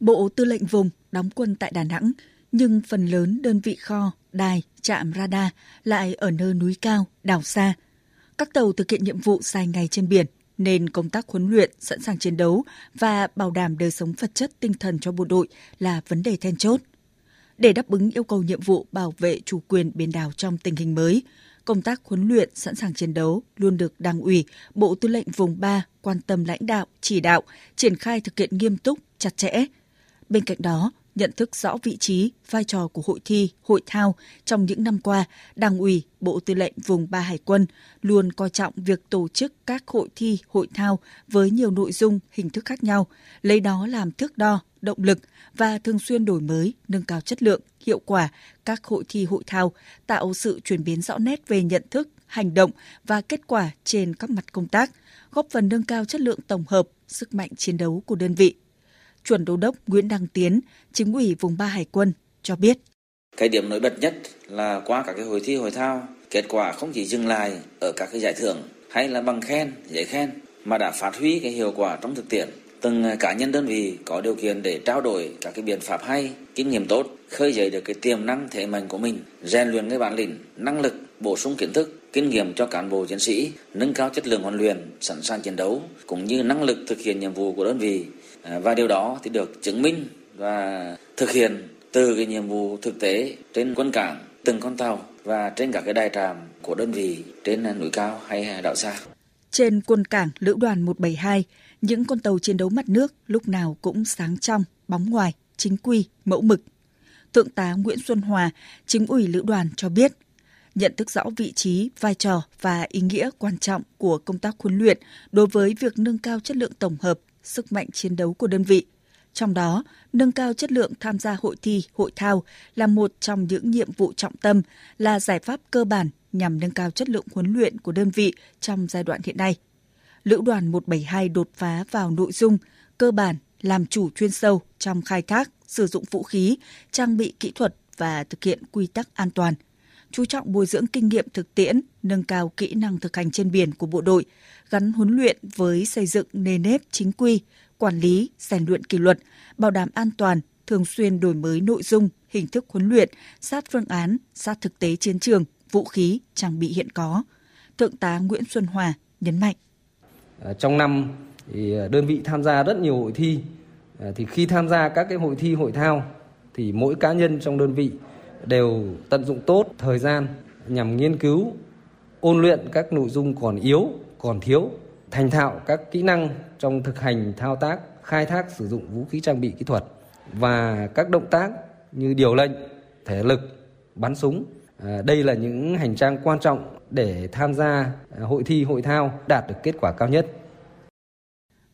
Bộ Tư lệnh vùng đóng quân tại Đà Nẵng, nhưng phần lớn đơn vị kho, đài, trạm radar lại ở nơi núi cao, đảo xa. Các tàu thực hiện nhiệm vụ dài ngày trên biển, nên công tác huấn luyện, sẵn sàng chiến đấu và bảo đảm đời sống vật chất tinh thần cho bộ đội là vấn đề then chốt. Để đáp ứng yêu cầu nhiệm vụ bảo vệ chủ quyền biển đảo trong tình hình mới, công tác huấn luyện sẵn sàng chiến đấu luôn được Đảng ủy, Bộ Tư lệnh vùng 3 quan tâm lãnh đạo, chỉ đạo, triển khai thực hiện nghiêm túc, chặt chẽ. Bên cạnh đó, nhận thức rõ vị trí, vai trò của hội thi, hội thao trong những năm qua, Đảng ủy, Bộ Tư lệnh vùng 3 Hải quân luôn coi trọng việc tổ chức các hội thi, hội thao với nhiều nội dung, hình thức khác nhau, lấy đó làm thước đo, động lực và thường xuyên đổi mới, nâng cao chất lượng, hiệu quả các hội thi hội thao, tạo sự chuyển biến rõ nét về nhận thức, hành động và kết quả trên các mặt công tác, góp phần nâng cao chất lượng tổng hợp, sức mạnh chiến đấu của đơn vị chuẩn đô đốc Nguyễn Đăng Tiến, chính ủy vùng 3 Hải quân cho biết. Cái điểm nổi bật nhất là qua các cái hội thi hội thao, kết quả không chỉ dừng lại ở các cái giải thưởng hay là bằng khen, giấy khen mà đã phát huy cái hiệu quả trong thực tiễn. Từng cá nhân đơn vị có điều kiện để trao đổi các cái biện pháp hay, kinh nghiệm tốt, khơi dậy được cái tiềm năng thế mạnh của mình, rèn luyện cái bản lĩnh, năng lực, bổ sung kiến thức, kinh nghiệm cho cán bộ chiến sĩ, nâng cao chất lượng huấn luyện, sẵn sàng chiến đấu cũng như năng lực thực hiện nhiệm vụ của đơn vị à, và điều đó thì được chứng minh và thực hiện từ cái nhiệm vụ thực tế trên quân cảng từng con tàu và trên các cái đài tràm của đơn vị trên núi cao hay đảo xa. Trên quân cảng Lữ đoàn 172, những con tàu chiến đấu mặt nước lúc nào cũng sáng trong, bóng ngoài, chính quy, mẫu mực. Thượng tá Nguyễn Xuân Hòa, chính ủy lữ đoàn cho biết, nhận thức rõ vị trí, vai trò và ý nghĩa quan trọng của công tác huấn luyện đối với việc nâng cao chất lượng tổng hợp sức mạnh chiến đấu của đơn vị. Trong đó, nâng cao chất lượng tham gia hội thi, hội thao là một trong những nhiệm vụ trọng tâm, là giải pháp cơ bản nhằm nâng cao chất lượng huấn luyện của đơn vị trong giai đoạn hiện nay. Lữ đoàn 172 đột phá vào nội dung cơ bản làm chủ chuyên sâu trong khai thác, sử dụng vũ khí, trang bị kỹ thuật và thực hiện quy tắc an toàn – chú trọng bồi dưỡng kinh nghiệm thực tiễn, nâng cao kỹ năng thực hành trên biển của bộ đội, gắn huấn luyện với xây dựng nền nếp chính quy, quản lý, rèn luyện kỷ luật, bảo đảm an toàn, thường xuyên đổi mới nội dung, hình thức huấn luyện, sát phương án, sát thực tế chiến trường, vũ khí, trang bị hiện có. Thượng tá Nguyễn Xuân Hòa nhấn mạnh. Ờ, trong năm thì ờ, đơn vị tham gia rất nhiều hội thi. Ờ, thì khi tham gia các cái hội thi hội thao thì mỗi cá nhân trong đơn vị đều tận dụng tốt thời gian nhằm nghiên cứu, ôn luyện các nội dung còn yếu, còn thiếu, thành thạo các kỹ năng trong thực hành thao tác, khai thác sử dụng vũ khí trang bị kỹ thuật và các động tác như điều lệnh, thể lực, bắn súng. À, đây là những hành trang quan trọng để tham gia à, hội thi hội thao đạt được kết quả cao nhất.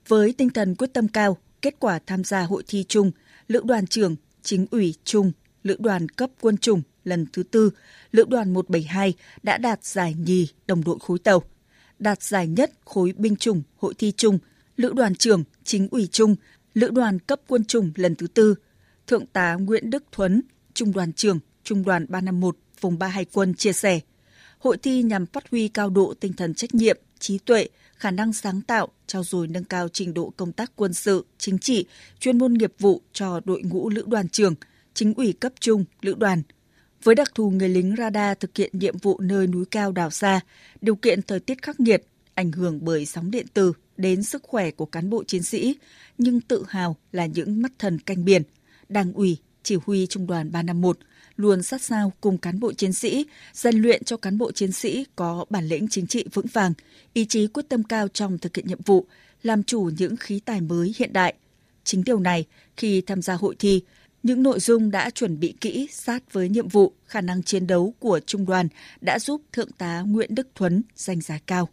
Với tinh thần quyết tâm cao, kết quả tham gia hội thi chung, lữ đoàn trưởng, chính ủy chung Lữ đoàn cấp quân chủng lần thứ tư, Lữ đoàn 172 đã đạt giải nhì đồng đội khối tàu, đạt giải nhất khối binh chủng hội thi chung, Lữ đoàn trưởng chính ủy chung, Lữ đoàn cấp quân chủng lần thứ tư, Thượng tá Nguyễn Đức Thuấn, Trung đoàn trưởng, Trung đoàn 351, vùng 3 Hải quân chia sẻ. Hội thi nhằm phát huy cao độ tinh thần trách nhiệm, trí tuệ, khả năng sáng tạo, trao dồi nâng cao trình độ công tác quân sự, chính trị, chuyên môn nghiệp vụ cho đội ngũ lữ đoàn trưởng – chính ủy cấp trung, lữ đoàn. Với đặc thù người lính radar thực hiện nhiệm vụ nơi núi cao đảo xa, điều kiện thời tiết khắc nghiệt, ảnh hưởng bởi sóng điện tử đến sức khỏe của cán bộ chiến sĩ, nhưng tự hào là những mắt thần canh biển. Đảng ủy, chỉ huy trung đoàn 351 luôn sát sao cùng cán bộ chiến sĩ, rèn luyện cho cán bộ chiến sĩ có bản lĩnh chính trị vững vàng, ý chí quyết tâm cao trong thực hiện nhiệm vụ, làm chủ những khí tài mới hiện đại. Chính điều này, khi tham gia hội thi, những nội dung đã chuẩn bị kỹ sát với nhiệm vụ, khả năng chiến đấu của trung đoàn đã giúp Thượng tá Nguyễn Đức Thuấn giành giá cao.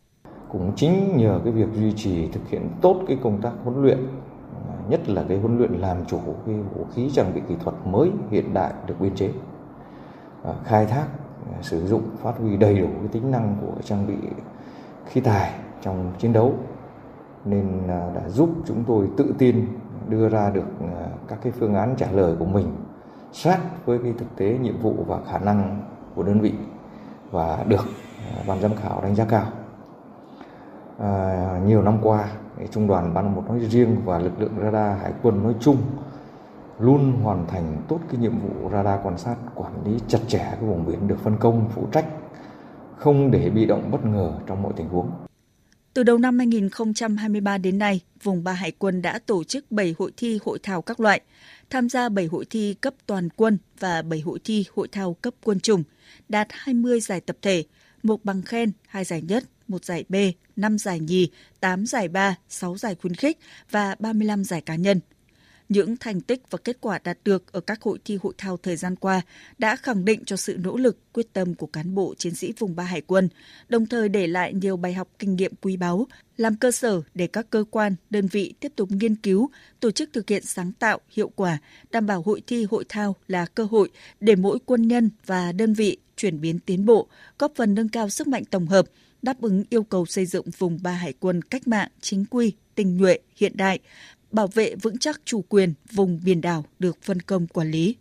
Cũng chính nhờ cái việc duy trì thực hiện tốt cái công tác huấn luyện, nhất là cái huấn luyện làm chủ cái vũ khí trang bị kỹ thuật mới hiện đại được biên chế, à, khai thác à, sử dụng phát huy đầy đủ cái tính năng của trang bị khí tài trong chiến đấu nên à, đã giúp chúng tôi tự tin đưa ra được các cái phương án trả lời của mình sát với cái thực tế nhiệm vụ và khả năng của đơn vị và được à, ban giám khảo đánh giá cao. À, nhiều năm qua, trung đoàn 351 nói riêng và lực lượng radar hải quân nói chung luôn hoàn thành tốt cái nhiệm vụ radar quan sát quản lý chặt chẽ cái vùng biển được phân công phụ trách không để bị động bất ngờ trong mọi tình huống. Từ đầu năm 2023 đến nay, vùng Ba Hải quân đã tổ chức 7 hội thi hội thao các loại, tham gia 7 hội thi cấp toàn quân và 7 hội thi hội thao cấp quân chủng, đạt 20 giải tập thể, một bằng khen, hai giải nhất, một giải B, 5 giải nhì, 8 giải ba, 6 giải khuyến khích và 35 giải cá nhân. Những thành tích và kết quả đạt được ở các hội thi hội thao thời gian qua đã khẳng định cho sự nỗ lực, quyết tâm của cán bộ chiến sĩ vùng 3 Hải quân, đồng thời để lại nhiều bài học kinh nghiệm quý báu, làm cơ sở để các cơ quan, đơn vị tiếp tục nghiên cứu, tổ chức thực hiện sáng tạo, hiệu quả, đảm bảo hội thi hội thao là cơ hội để mỗi quân nhân và đơn vị chuyển biến tiến bộ, góp phần nâng cao sức mạnh tổng hợp, đáp ứng yêu cầu xây dựng vùng ba hải quân cách mạng, chính quy, tinh nhuệ, hiện đại, bảo vệ vững chắc chủ quyền vùng biển đảo được phân công quản lý.